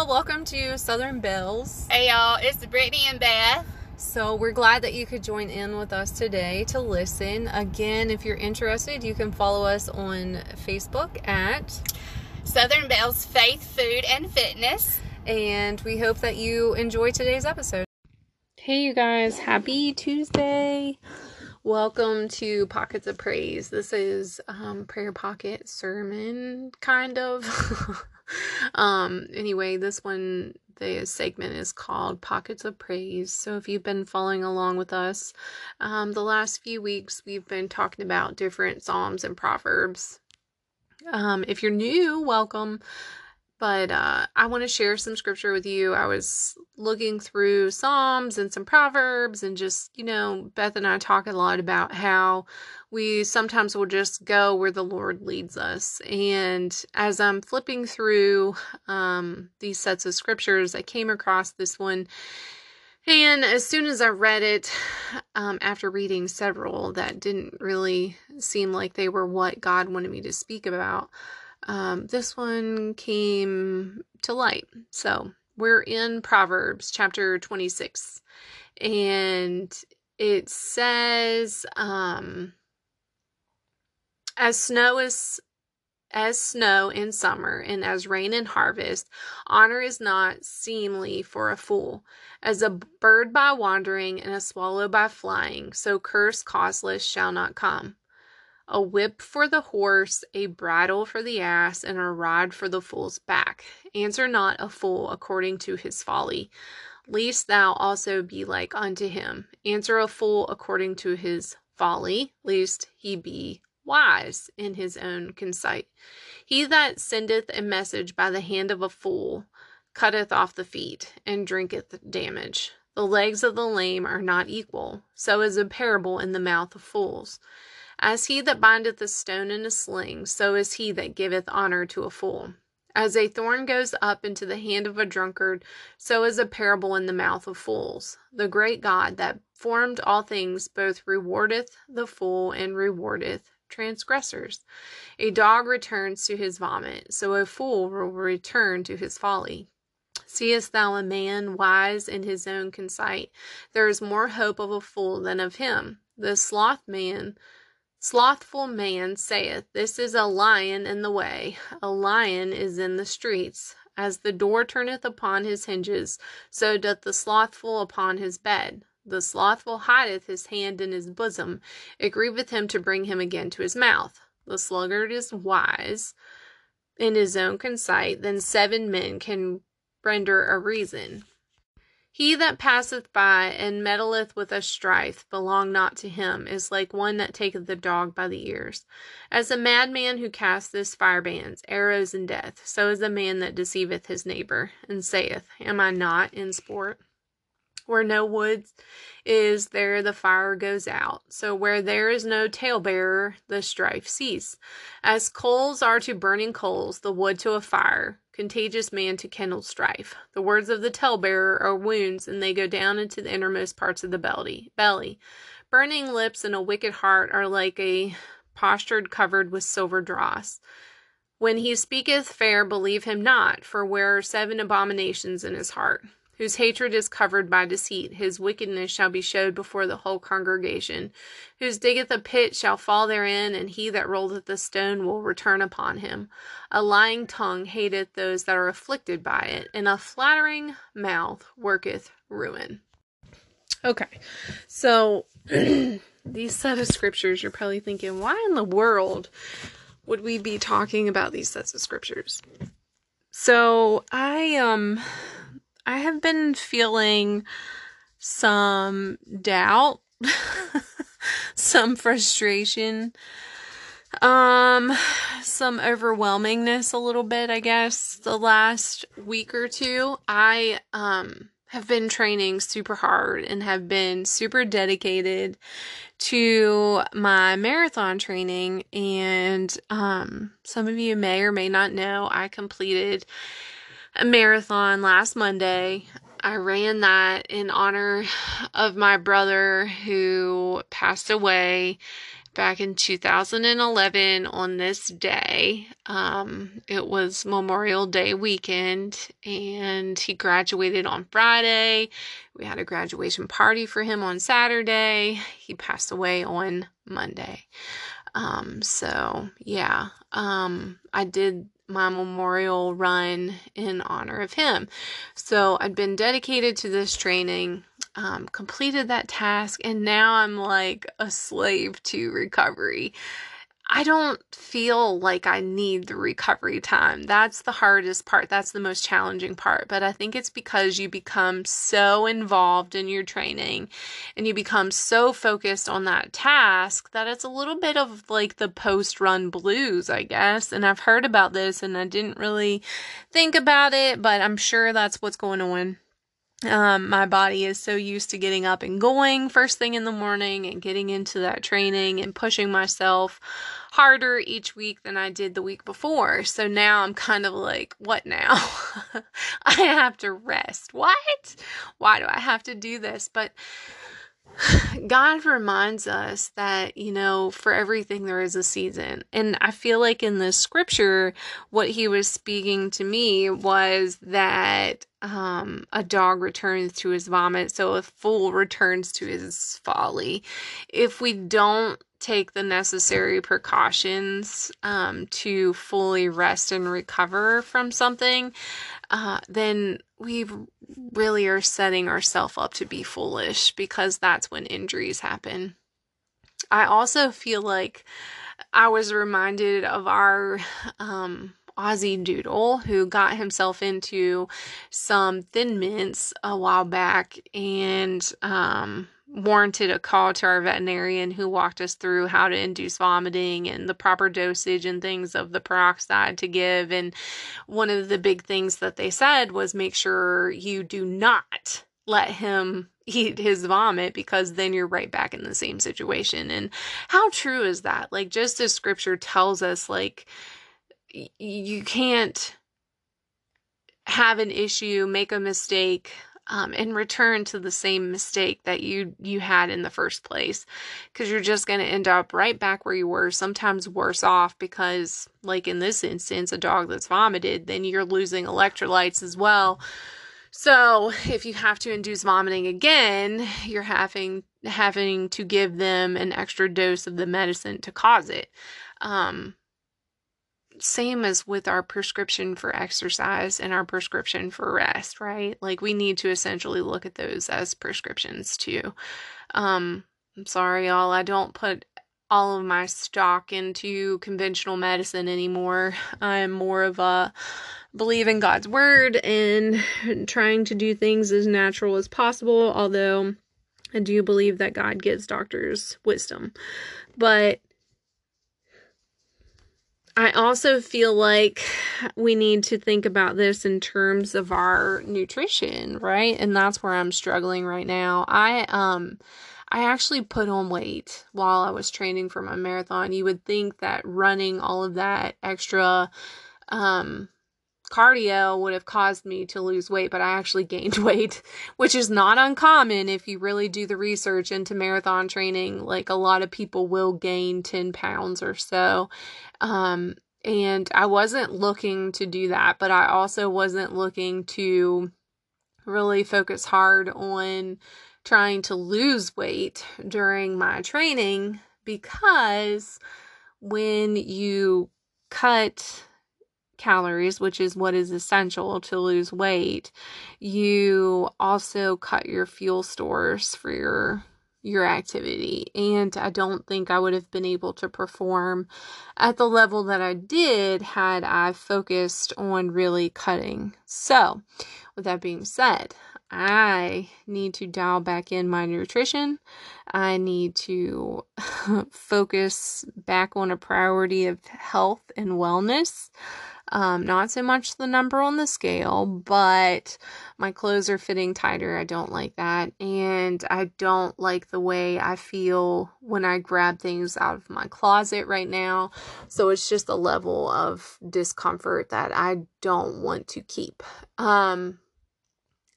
y'all, welcome to Southern Bells. Hey y'all, it's Brittany and Beth. So, we're glad that you could join in with us today to listen. Again, if you're interested, you can follow us on Facebook at Southern Bells Faith, Food, and Fitness. And we hope that you enjoy today's episode. Hey, you guys, happy Tuesday. Welcome to Pockets of Praise. This is um prayer pocket sermon kind of. um anyway, this one the segment is called Pockets of Praise. So if you've been following along with us, um the last few weeks we've been talking about different psalms and proverbs. Um if you're new, welcome but uh, I want to share some scripture with you. I was looking through Psalms and some Proverbs, and just, you know, Beth and I talk a lot about how we sometimes will just go where the Lord leads us. And as I'm flipping through um, these sets of scriptures, I came across this one. And as soon as I read it, um, after reading several that didn't really seem like they were what God wanted me to speak about, um, this one came to light. So we're in Proverbs chapter 26, and it says, um, as snow is as snow in summer and as rain in harvest, honor is not seemly for a fool. As a bird by wandering and a swallow by flying, so curse causeless shall not come a whip for the horse, a bridle for the ass, and a rod for the fool's back. Answer not a fool according to his folly, lest thou also be like unto him. Answer a fool according to his folly, lest he be wise in his own conceit. He that sendeth a message by the hand of a fool cutteth off the feet, and drinketh damage. The legs of the lame are not equal, so is a parable in the mouth of fools. As he that bindeth a stone in a sling, so is he that giveth honor to a fool. As a thorn goes up into the hand of a drunkard, so is a parable in the mouth of fools. The great God that formed all things both rewardeth the fool and rewardeth transgressors. A dog returns to his vomit, so a fool will return to his folly. Seest thou a man wise in his own conceit? There is more hope of a fool than of him. The sloth man Slothful man saith, This is a lion in the way, a lion is in the streets. As the door turneth upon his hinges, so doth the slothful upon his bed. The slothful hideth his hand in his bosom, it grieveth him to bring him again to his mouth. The sluggard is wise in his own conceit, then seven men can render a reason. He that passeth by and meddleth with a strife belong not to him, is like one that taketh the dog by the ears. As a madman who casteth firebands, arrows, and death, so is a man that deceiveth his neighbor, and saith, Am I not in sport? Where no wood is, there the fire goes out. So where there is no talebearer, the strife cease. As coals are to burning coals, the wood to a fire, contagious man to kindle strife. The words of the talebearer are wounds, and they go down into the innermost parts of the belly. Belly, burning lips and a wicked heart are like a potsherd covered with silver dross. When he speaketh fair, believe him not, for where are seven abominations in his heart whose hatred is covered by deceit, his wickedness shall be showed before the whole congregation. Whose diggeth a pit shall fall therein, and he that rolleth a stone will return upon him. A lying tongue hateth those that are afflicted by it, and a flattering mouth worketh ruin. Okay, so these set of scriptures, you're probably thinking, why in the world would we be talking about these sets of scriptures? So I um I have been feeling some doubt, some frustration, um, some overwhelmingness a little bit, I guess, the last week or two. I, um, have been training super hard and have been super dedicated to my marathon training and um some of you may or may not know I completed a marathon last Monday. I ran that in honor of my brother who passed away back in 2011 on this day. Um, it was Memorial Day weekend, and he graduated on Friday. We had a graduation party for him on Saturday. He passed away on Monday. Um, so yeah, um, I did my memorial run in honor of him. So I'd been dedicated to this training um, completed that task, and now I'm like a slave to recovery. I don't feel like I need the recovery time. That's the hardest part. That's the most challenging part. But I think it's because you become so involved in your training and you become so focused on that task that it's a little bit of like the post run blues, I guess. And I've heard about this and I didn't really think about it, but I'm sure that's what's going on um, my body is so used to getting up and going first thing in the morning and getting into that training and pushing myself harder each week than I did the week before. So now I'm kind of like, what now? I have to rest. What? Why do I have to do this? But God reminds us that, you know, for everything there is a season. And I feel like in this scripture, what he was speaking to me was that um, a dog returns to his vomit, so a fool returns to his folly. If we don't take the necessary precautions um, to fully rest and recover from something, uh, then we really are setting ourselves up to be foolish because that's when injuries happen. I also feel like I was reminded of our um, Aussie Doodle who got himself into some thin mints a while back and um, warranted a call to our veterinarian who walked us through how to induce vomiting and the proper dosage and things of the peroxide to give. And one of the big things that they said was make sure you do not let him eat his vomit because then you're right back in the same situation. And how true is that? Like, just as scripture tells us, like, you can't have an issue, make a mistake, um, and return to the same mistake that you you had in the first place. Because you're just going to end up right back where you were sometimes worse off because like in this instance a dog that's vomited then you're losing electrolytes as well. So if you have to induce vomiting again you're having having to give them an extra dose of the medicine to cause it. Um, same as with our prescription for exercise and our prescription for rest, right? Like we need to essentially look at those as prescriptions too. Um, I'm sorry, y'all, I don't put all of my stock into conventional medicine anymore. I'm more of a believe in God's word and trying to do things as natural as possible, although I do believe that God gives doctors wisdom. But I also feel like we need to think about this in terms of our nutrition, right? And that's where I'm struggling right now. I um I actually put on weight while I was training for my marathon. You would think that running all of that extra um cardio would have caused me to lose weight, but I actually gained weight, which is not uncommon if you really do the research into marathon training. Like a lot of people will gain 10 pounds or so. Um, and I wasn't looking to do that, but I also wasn't looking to really focus hard on trying to lose weight during my training because when you cut calories, which is what is essential to lose weight, you also cut your fuel stores for your your activity and I don't think I would have been able to perform at the level that I did had I focused on really cutting. So, with that being said, I need to dial back in my nutrition. I need to focus back on a priority of health and wellness. Um, not so much the number on the scale, but my clothes are fitting tighter. I don't like that. And I don't like the way I feel when I grab things out of my closet right now. So it's just a level of discomfort that I don't want to keep. Um,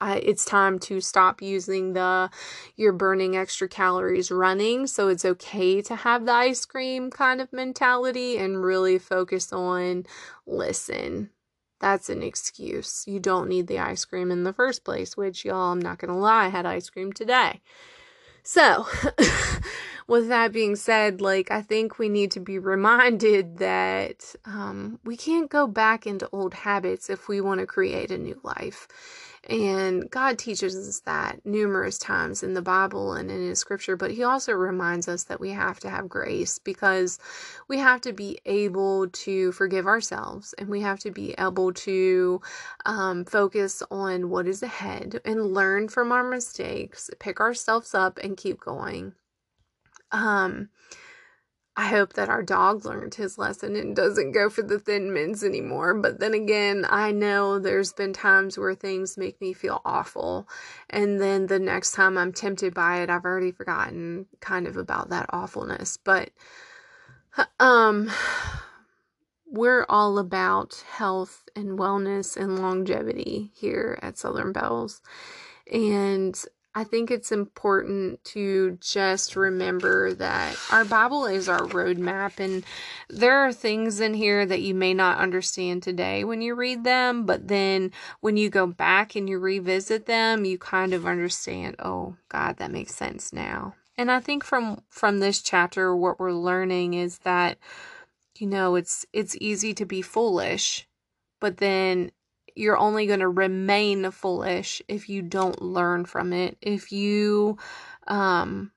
It's time to stop using the you're burning extra calories running. So it's okay to have the ice cream kind of mentality and really focus on listen. That's an excuse. You don't need the ice cream in the first place, which y'all, I'm not going to lie, I had ice cream today. So, with that being said, like, I think we need to be reminded that um, we can't go back into old habits if we want to create a new life. And God teaches us that numerous times in the Bible and in His scripture, but He also reminds us that we have to have grace because we have to be able to forgive ourselves and we have to be able to um, focus on what is ahead and learn from our mistakes, pick ourselves up, and keep going. Um, I hope that our dog learned his lesson and doesn't go for the thin mints anymore. But then again, I know there's been times where things make me feel awful. And then the next time I'm tempted by it, I've already forgotten kind of about that awfulness. But, um, we're all about health and wellness and longevity here at Southern Bells. And I think it's important to just remember that our Bible is our roadmap, and there are things in here that you may not understand today when you read them, but then when you go back and you revisit them, you kind of understand, oh, God, that makes sense now. And I think from from this chapter what we're learning is that you know, it's it's easy to be foolish, but then you're only going to remain foolish if you don't learn from it. If you um,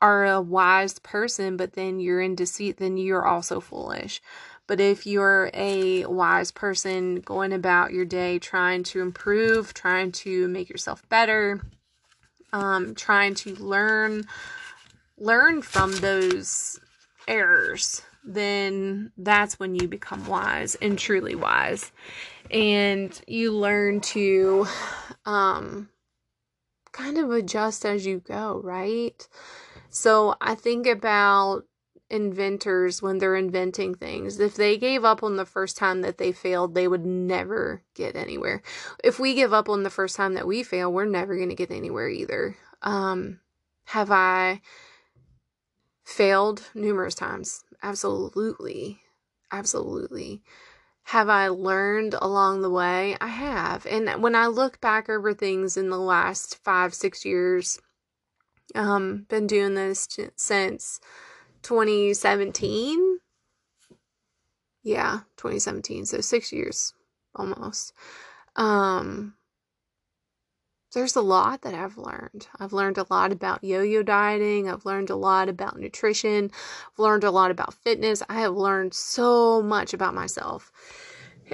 are a wise person, but then you're in deceit, then you're also foolish. But if you're a wise person going about your day trying to improve, trying to make yourself better, um, trying to learn learn from those errors, then that's when you become wise and truly wise and you learn to um kind of adjust as you go, right? So I think about inventors when they're inventing things. If they gave up on the first time that they failed, they would never get anywhere. If we give up on the first time that we fail, we're never going to get anywhere either. Um have I failed numerous times? Absolutely. Absolutely have I learned along the way? I have. And when I look back over things in the last five, six years, um, been doing this since 2017. Yeah, 2017. So six years almost. Um, there's a lot that I've learned. I've learned a lot about yo yo dieting. I've learned a lot about nutrition. I've learned a lot about fitness. I have learned so much about myself.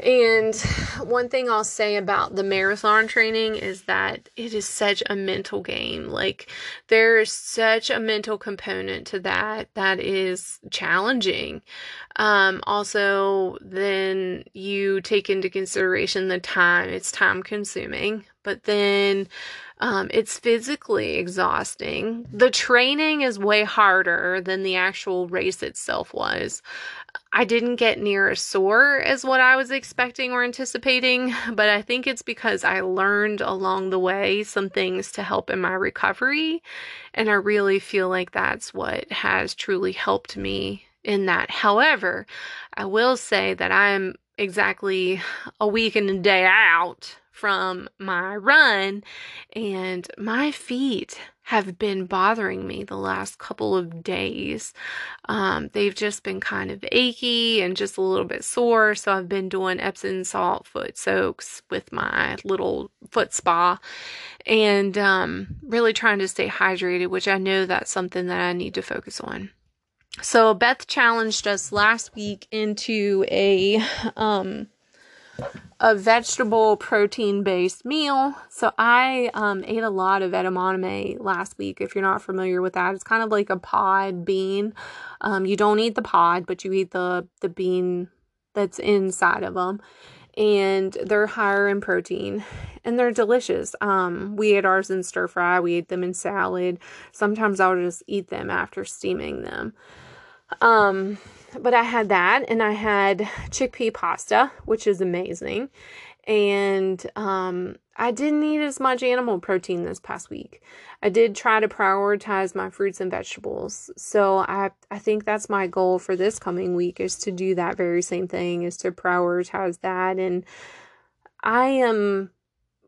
And one thing I'll say about the marathon training is that it is such a mental game. Like, there is such a mental component to that that is challenging. Um, also, then you take into consideration the time, it's time consuming, but then um, it's physically exhausting. The training is way harder than the actual race itself was. I didn't get near as sore as what I was expecting or anticipating, but I think it's because I learned along the way some things to help in my recovery. And I really feel like that's what has truly helped me in that. However, I will say that I'm exactly a week and a day out from my run, and my feet have been bothering me the last couple of days. Um, they've just been kind of achy and just a little bit sore. So I've been doing Epsom salt foot soaks with my little foot spa and um, really trying to stay hydrated, which I know that's something that I need to focus on. So Beth challenged us last week into a um, a vegetable protein based meal. So I um, ate a lot of edamame last week. If you're not familiar with that, it's kind of like a pod bean. Um, you don't eat the pod, but you eat the the bean that's inside of them. And they're higher in protein and they're delicious. Um, we ate ours in stir fry, we ate them in salad. Sometimes I'll just eat them after steaming them. Um, but I had that and I had chickpea pasta, which is amazing. And um, I didn't eat as much animal protein this past week. I did try to prioritize my fruits and vegetables. So I I think that's my goal for this coming week is to do that very same thing is to prioritize that and I am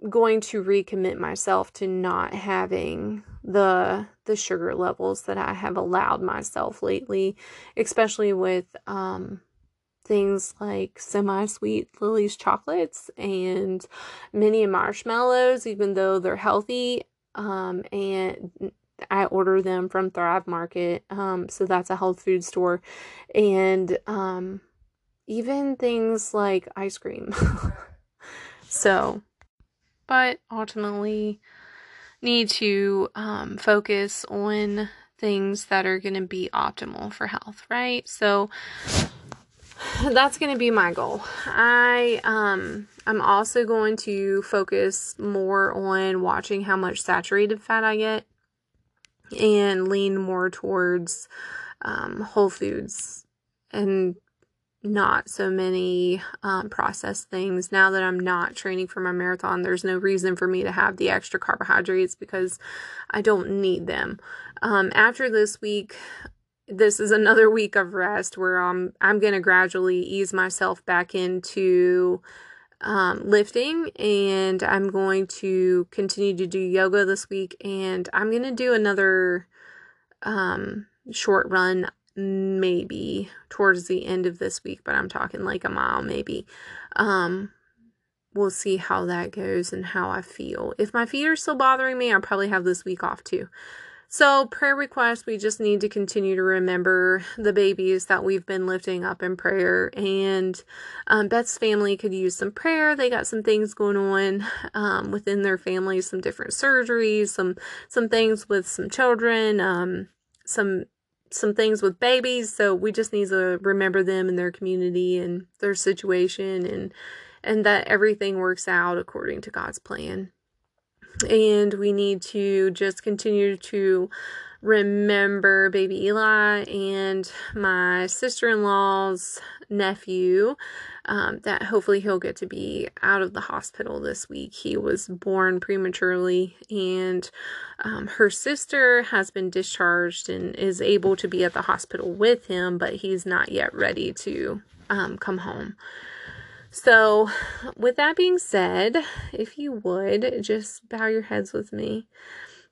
going to recommit myself to not having the the sugar levels that I have allowed myself lately, especially with um things like semi-sweet Lily's chocolates and mini marshmallows even though they're healthy um and I order them from Thrive Market um so that's a health food store and um even things like ice cream. So but ultimately need to um, focus on things that are going to be optimal for health, right? So that's going to be my goal. I um I'm also going to focus more on watching how much saturated fat I get and lean more towards um, whole foods and not so many um, processed things. Now that I'm not training for my marathon, there's no reason for me to have the extra carbohydrates because I don't need them. Um, after this week, this is another week of rest where I'm I'm gonna gradually ease myself back into um, lifting, and I'm going to continue to do yoga this week, and I'm gonna do another um, short run maybe towards the end of this week, but I'm talking like a mile maybe. Um, we'll see how that goes and how I feel. If my feet are still bothering me, I'll probably have this week off too. So, prayer requests, we just need to continue to remember the babies that we've been lifting up in prayer. And um, Beth's family could use some prayer. They got some things going on um, within their family, some different surgeries, some some things with some children, um, some some things with babies, so we just need to remember them and their community and their situation and and that everything works out according to God's plan. And we need to just continue to remember baby Eli and my sister in law's nephew um, that hopefully he'll get to be out of the hospital this week. He was born prematurely, and um, her sister has been discharged and is able to be at the hospital with him, but he's not yet ready to um, come home. So, with that being said, if you would just bow your heads with me.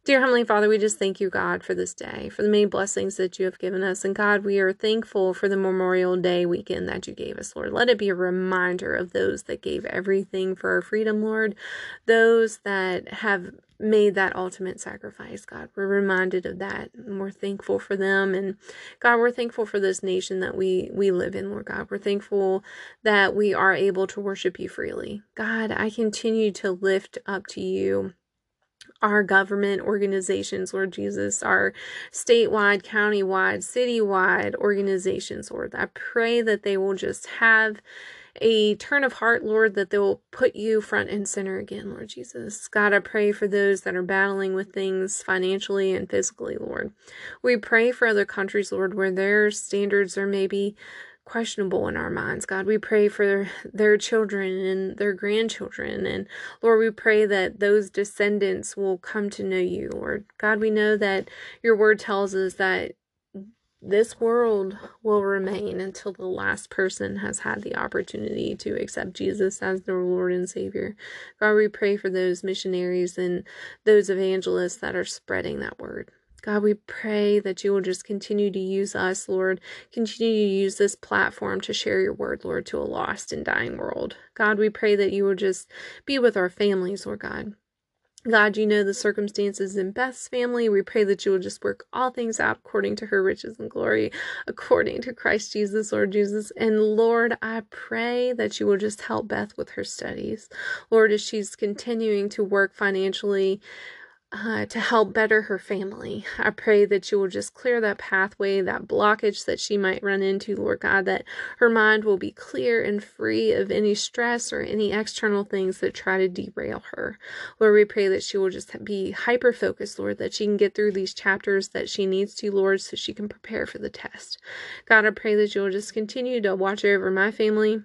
Dear Heavenly Father, we just thank you, God, for this day, for the many blessings that you have given us. And God, we are thankful for the Memorial Day weekend that you gave us, Lord. Let it be a reminder of those that gave everything for our freedom, Lord. Those that have made that ultimate sacrifice, God. We're reminded of that and we're thankful for them. And God, we're thankful for this nation that we, we live in, Lord God. We're thankful that we are able to worship you freely. God, I continue to lift up to you our government organizations, Lord Jesus, our statewide, countywide, citywide organizations, Lord. I pray that they will just have a turn of heart, Lord, that they will put you front and center again, Lord Jesus. God, I pray for those that are battling with things financially and physically, Lord. We pray for other countries, Lord, where their standards are maybe questionable in our minds. God, we pray for their children and their grandchildren. And Lord, we pray that those descendants will come to know you, Lord. God, we know that your word tells us that this world will remain until the last person has had the opportunity to accept Jesus as their Lord and Savior. God, we pray for those missionaries and those evangelists that are spreading that word. God, we pray that you will just continue to use us, Lord. Continue to use this platform to share your word, Lord, to a lost and dying world. God, we pray that you will just be with our families, Lord God. God, you know the circumstances in Beth's family. We pray that you will just work all things out according to her riches and glory, according to Christ Jesus, Lord Jesus. And Lord, I pray that you will just help Beth with her studies. Lord, as she's continuing to work financially, uh, to help better her family. I pray that you will just clear that pathway, that blockage that she might run into, Lord God, that her mind will be clear and free of any stress or any external things that try to derail her. Lord, we pray that she will just be hyper focused, Lord, that she can get through these chapters that she needs to, Lord, so she can prepare for the test. God, I pray that you will just continue to watch over my family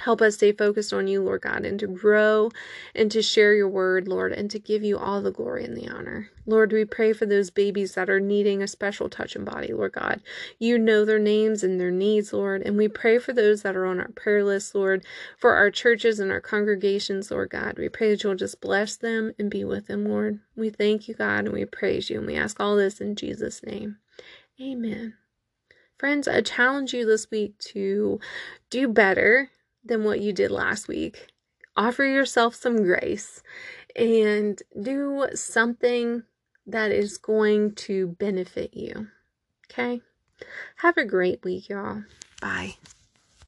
Help us stay focused on you, Lord God, and to grow and to share your word, Lord, and to give you all the glory and the honor. Lord, we pray for those babies that are needing a special touch and body, Lord God. You know their names and their needs, Lord, and we pray for those that are on our prayer list, Lord, for our churches and our congregations, Lord God. We pray that you'll just bless them and be with them, Lord. We thank you, God, and we praise you, and we ask all this in Jesus' name. Amen. Friends, I challenge you this week to do better than what you did last week. Offer yourself some grace and do something that is going to benefit you. Okay? Have a great week, y'all. Bye.